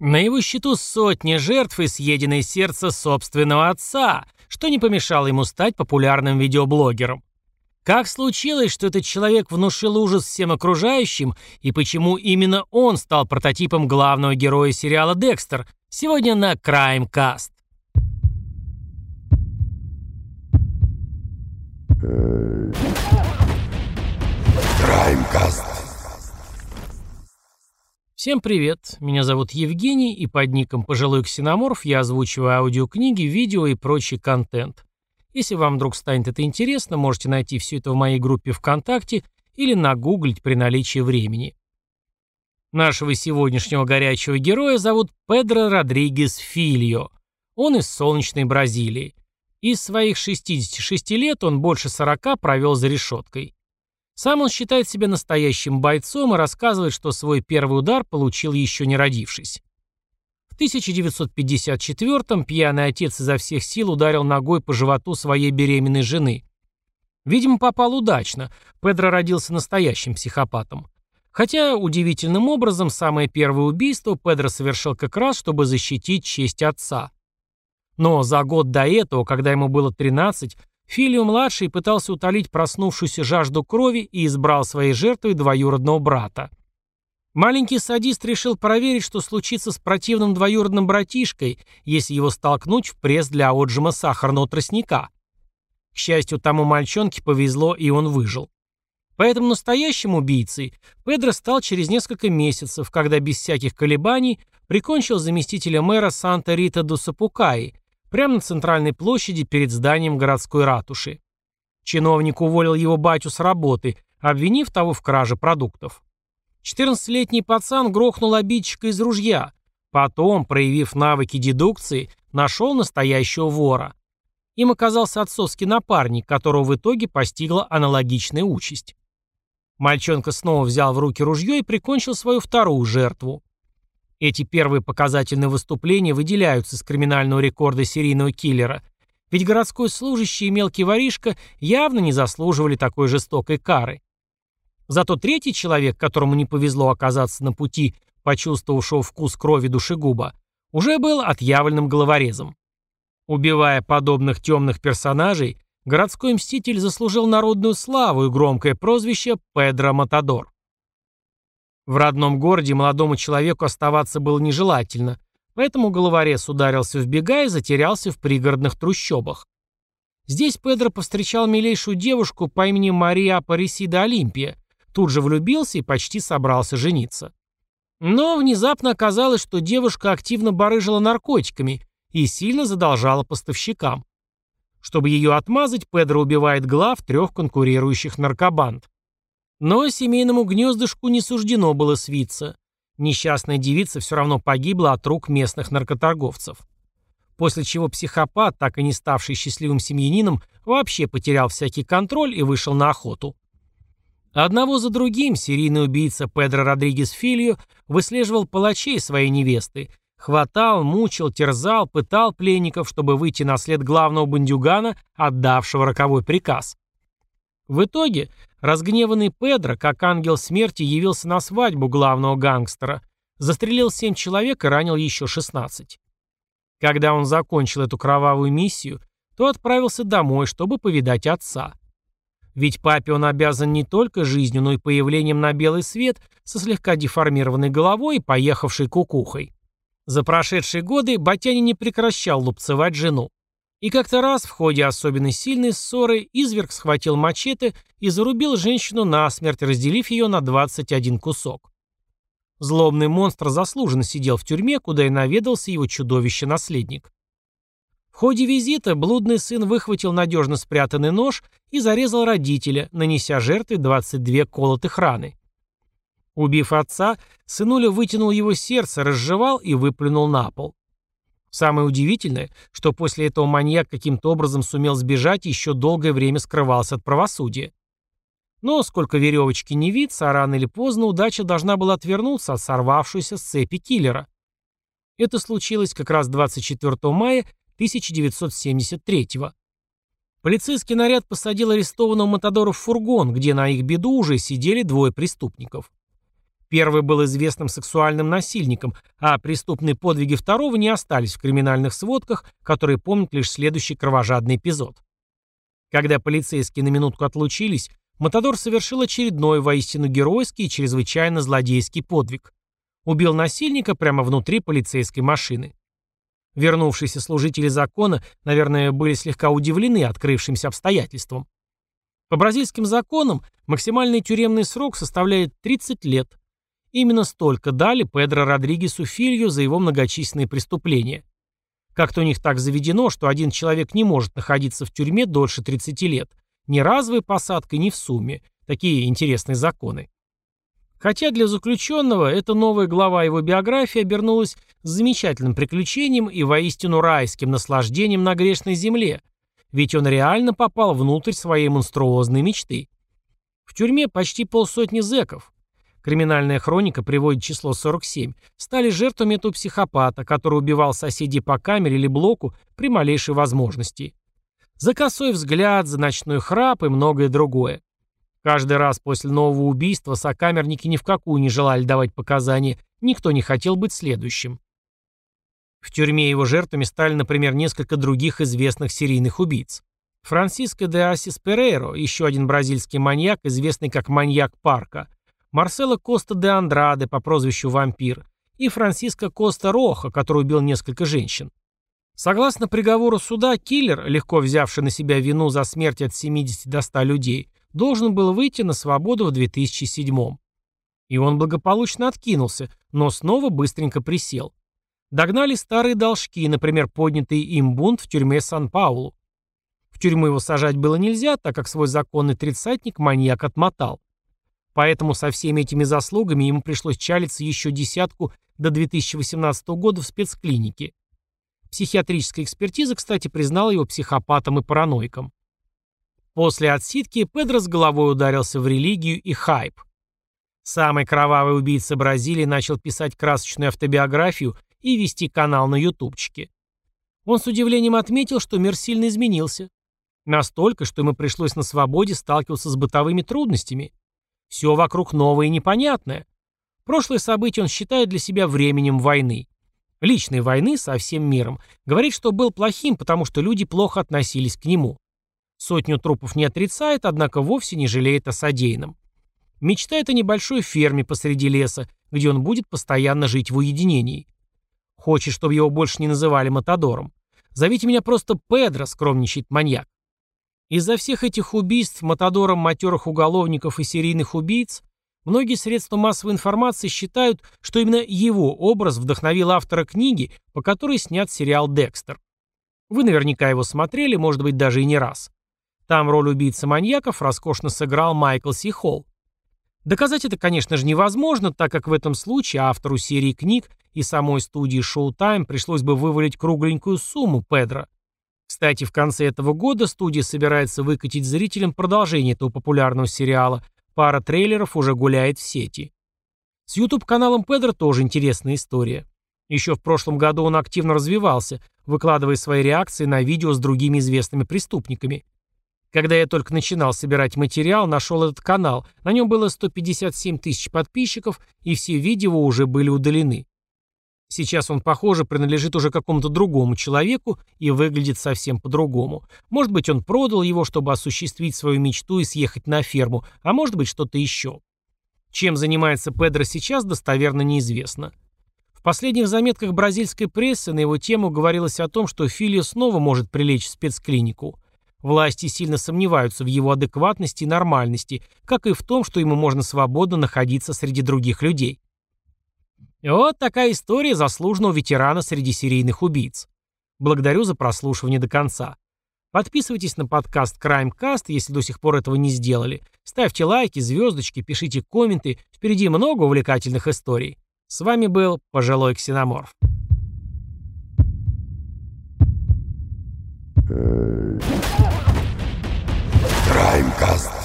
На его счету сотни жертв и съеденное сердце собственного отца, что не помешало ему стать популярным видеоблогером. Как случилось, что этот человек внушил ужас всем окружающим, и почему именно он стал прототипом главного героя сериала «Декстер», сегодня на Crimecast. Краймкаст. Всем привет, меня зовут Евгений, и под ником «Пожилой ксеноморф» я озвучиваю аудиокниги, видео и прочий контент. Если вам вдруг станет это интересно, можете найти все это в моей группе ВКонтакте или нагуглить при наличии времени. Нашего сегодняшнего горячего героя зовут Педро Родригес Фильо. Он из солнечной Бразилии. Из своих 66 лет он больше 40 провел за решеткой. Сам он считает себя настоящим бойцом и рассказывает, что свой первый удар получил еще не родившись. В 1954-м пьяный отец изо всех сил ударил ногой по животу своей беременной жены. Видимо, попал удачно. Педро родился настоящим психопатом. Хотя, удивительным образом, самое первое убийство Педро совершил как раз, чтобы защитить честь отца. Но за год до этого, когда ему было 13, Филио-младший пытался утолить проснувшуюся жажду крови и избрал своей жертвой двоюродного брата. Маленький садист решил проверить, что случится с противным двоюродным братишкой, если его столкнуть в пресс для отжима сахарного тростника. К счастью, тому мальчонке повезло, и он выжил. Поэтому настоящим убийцей Педро стал через несколько месяцев, когда без всяких колебаний прикончил заместителя мэра Санта-Рита-ду-Сапукаи, прямо на центральной площади перед зданием городской ратуши. Чиновник уволил его батю с работы, обвинив того в краже продуктов. 14-летний пацан грохнул обидчика из ружья. Потом, проявив навыки дедукции, нашел настоящего вора. Им оказался отцовский напарник, которого в итоге постигла аналогичная участь. Мальчонка снова взял в руки ружье и прикончил свою вторую жертву. Эти первые показательные выступления выделяются из криминального рекорда серийного киллера, ведь городской служащий и мелкий воришка явно не заслуживали такой жестокой кары. Зато третий человек, которому не повезло оказаться на пути почувствовавшего вкус крови душегуба, уже был отъявленным головорезом. Убивая подобных темных персонажей, городской мститель заслужил народную славу и громкое прозвище Педро Матадор. В родном городе молодому человеку оставаться было нежелательно, поэтому головорез ударился в бега и затерялся в пригородных трущобах. Здесь Педро повстречал милейшую девушку по имени Мария Апарисида Олимпия, тут же влюбился и почти собрался жениться. Но внезапно оказалось, что девушка активно барыжила наркотиками и сильно задолжала поставщикам. Чтобы ее отмазать, Педро убивает глав трех конкурирующих наркобанд. Но семейному гнездышку не суждено было свиться. Несчастная девица все равно погибла от рук местных наркоторговцев. После чего психопат, так и не ставший счастливым семьянином, вообще потерял всякий контроль и вышел на охоту. Одного за другим серийный убийца Педро Родригес Фильо выслеживал палачей своей невесты, хватал, мучил, терзал, пытал пленников, чтобы выйти на след главного бандюгана, отдавшего роковой приказ. В итоге разгневанный Педро, как ангел смерти, явился на свадьбу главного гангстера, застрелил семь человек и ранил еще 16. Когда он закончил эту кровавую миссию, то отправился домой, чтобы повидать отца. Ведь папе он обязан не только жизнью, но и появлением на белый свет со слегка деформированной головой и поехавшей кукухой. За прошедшие годы Батяни не прекращал лупцевать жену. И как-то раз в ходе особенно сильной ссоры изверг схватил мачете и зарубил женщину насмерть, разделив ее на 21 кусок. Злобный монстр заслуженно сидел в тюрьме, куда и наведался его чудовище-наследник. В ходе визита блудный сын выхватил надежно спрятанный нож и зарезал родителя, нанеся жертве 22 колотых раны. Убив отца, сынуля вытянул его сердце, разжевал и выплюнул на пол. Самое удивительное, что после этого маньяк каким-то образом сумел сбежать и еще долгое время скрывался от правосудия. Но сколько веревочки не виться, а рано или поздно удача должна была отвернуться от сорвавшейся с цепи киллера. Это случилось как раз 24 мая 1973 -го. Полицейский наряд посадил арестованного Матадора в фургон, где на их беду уже сидели двое преступников. Первый был известным сексуальным насильником, а преступные подвиги второго не остались в криминальных сводках, которые помнят лишь следующий кровожадный эпизод. Когда полицейские на минутку отлучились, Матадор совершил очередной воистину геройский и чрезвычайно злодейский подвиг. Убил насильника прямо внутри полицейской машины. Вернувшиеся служители закона, наверное, были слегка удивлены открывшимся обстоятельством. По бразильским законам максимальный тюремный срок составляет 30 лет. Именно столько дали Педро Родригесу Филью за его многочисленные преступления. Как-то у них так заведено, что один человек не может находиться в тюрьме дольше 30 лет. Ни разовой посадкой, ни в сумме. Такие интересные законы. Хотя для заключенного эта новая глава его биографии обернулась замечательным приключением и воистину райским наслаждением на грешной земле, ведь он реально попал внутрь своей монструозной мечты. В тюрьме почти полсотни зэков. Криминальная хроника приводит число 47. Стали жертвами этого психопата, который убивал соседей по камере или блоку при малейшей возможности. За косой взгляд, за ночной храп и многое другое. Каждый раз после нового убийства сокамерники ни в какую не желали давать показания, никто не хотел быть следующим. В тюрьме его жертвами стали, например, несколько других известных серийных убийц. Франсиско де Асис Перейро, еще один бразильский маньяк, известный как маньяк парка, Марсело Коста де Андраде по прозвищу Вампир и Франсиско Коста Роха, который убил несколько женщин. Согласно приговору суда, киллер, легко взявший на себя вину за смерть от 70 до 100 людей, должен был выйти на свободу в 2007 И он благополучно откинулся, но снова быстренько присел. Догнали старые должки, например, поднятый им бунт в тюрьме Сан-Паулу. В тюрьму его сажать было нельзя, так как свой законный тридцатник маньяк отмотал. Поэтому со всеми этими заслугами ему пришлось чалиться еще десятку до 2018 года в спецклинике. Психиатрическая экспертиза, кстати, признала его психопатом и параноиком. После отсидки Педро с головой ударился в религию и хайп. Самый кровавый убийца Бразилии начал писать красочную автобиографию и вести канал на ютубчике. Он с удивлением отметил, что мир сильно изменился. Настолько, что ему пришлось на свободе сталкиваться с бытовыми трудностями. Все вокруг новое и непонятное. Прошлое событие он считает для себя временем войны. Личной войны со всем миром. Говорит, что был плохим, потому что люди плохо относились к нему. Сотню трупов не отрицает, однако вовсе не жалеет о содеянном. Мечтает о небольшой ферме посреди леса, где он будет постоянно жить в уединении. Хочет, чтобы его больше не называли Матадором. Зовите меня просто Педро, скромничает маньяк. Из-за всех этих убийств, Матадором матерых уголовников и серийных убийц, многие средства массовой информации считают, что именно его образ вдохновил автора книги, по которой снят сериал «Декстер». Вы наверняка его смотрели, может быть, даже и не раз. Там роль убийцы-маньяков роскошно сыграл Майкл Си Холл. Доказать это, конечно же, невозможно, так как в этом случае автору серии книг и самой студии Showtime пришлось бы вывалить кругленькую сумму Педро. Кстати, в конце этого года студия собирается выкатить зрителям продолжение этого популярного сериала. Пара трейлеров уже гуляет в сети. С YouTube-каналом Педро тоже интересная история. Еще в прошлом году он активно развивался, выкладывая свои реакции на видео с другими известными преступниками. Когда я только начинал собирать материал, нашел этот канал. На нем было 157 тысяч подписчиков, и все видео уже были удалены. Сейчас он, похоже, принадлежит уже какому-то другому человеку и выглядит совсем по-другому. Может быть, он продал его, чтобы осуществить свою мечту и съехать на ферму, а может быть, что-то еще. Чем занимается Педро сейчас, достоверно неизвестно. В последних заметках бразильской прессы на его тему говорилось о том, что Филио снова может прилечь в спецклинику. Власти сильно сомневаются в его адекватности и нормальности, как и в том, что ему можно свободно находиться среди других людей. Вот такая история заслуженного ветерана среди серийных убийц. Благодарю за прослушивание до конца. Подписывайтесь на подкаст Crimecast, если до сих пор этого не сделали. Ставьте лайки, звездочки, пишите комменты. Впереди много увлекательных историй. С вами был Пожилой Ксеноморф. Краймкаст.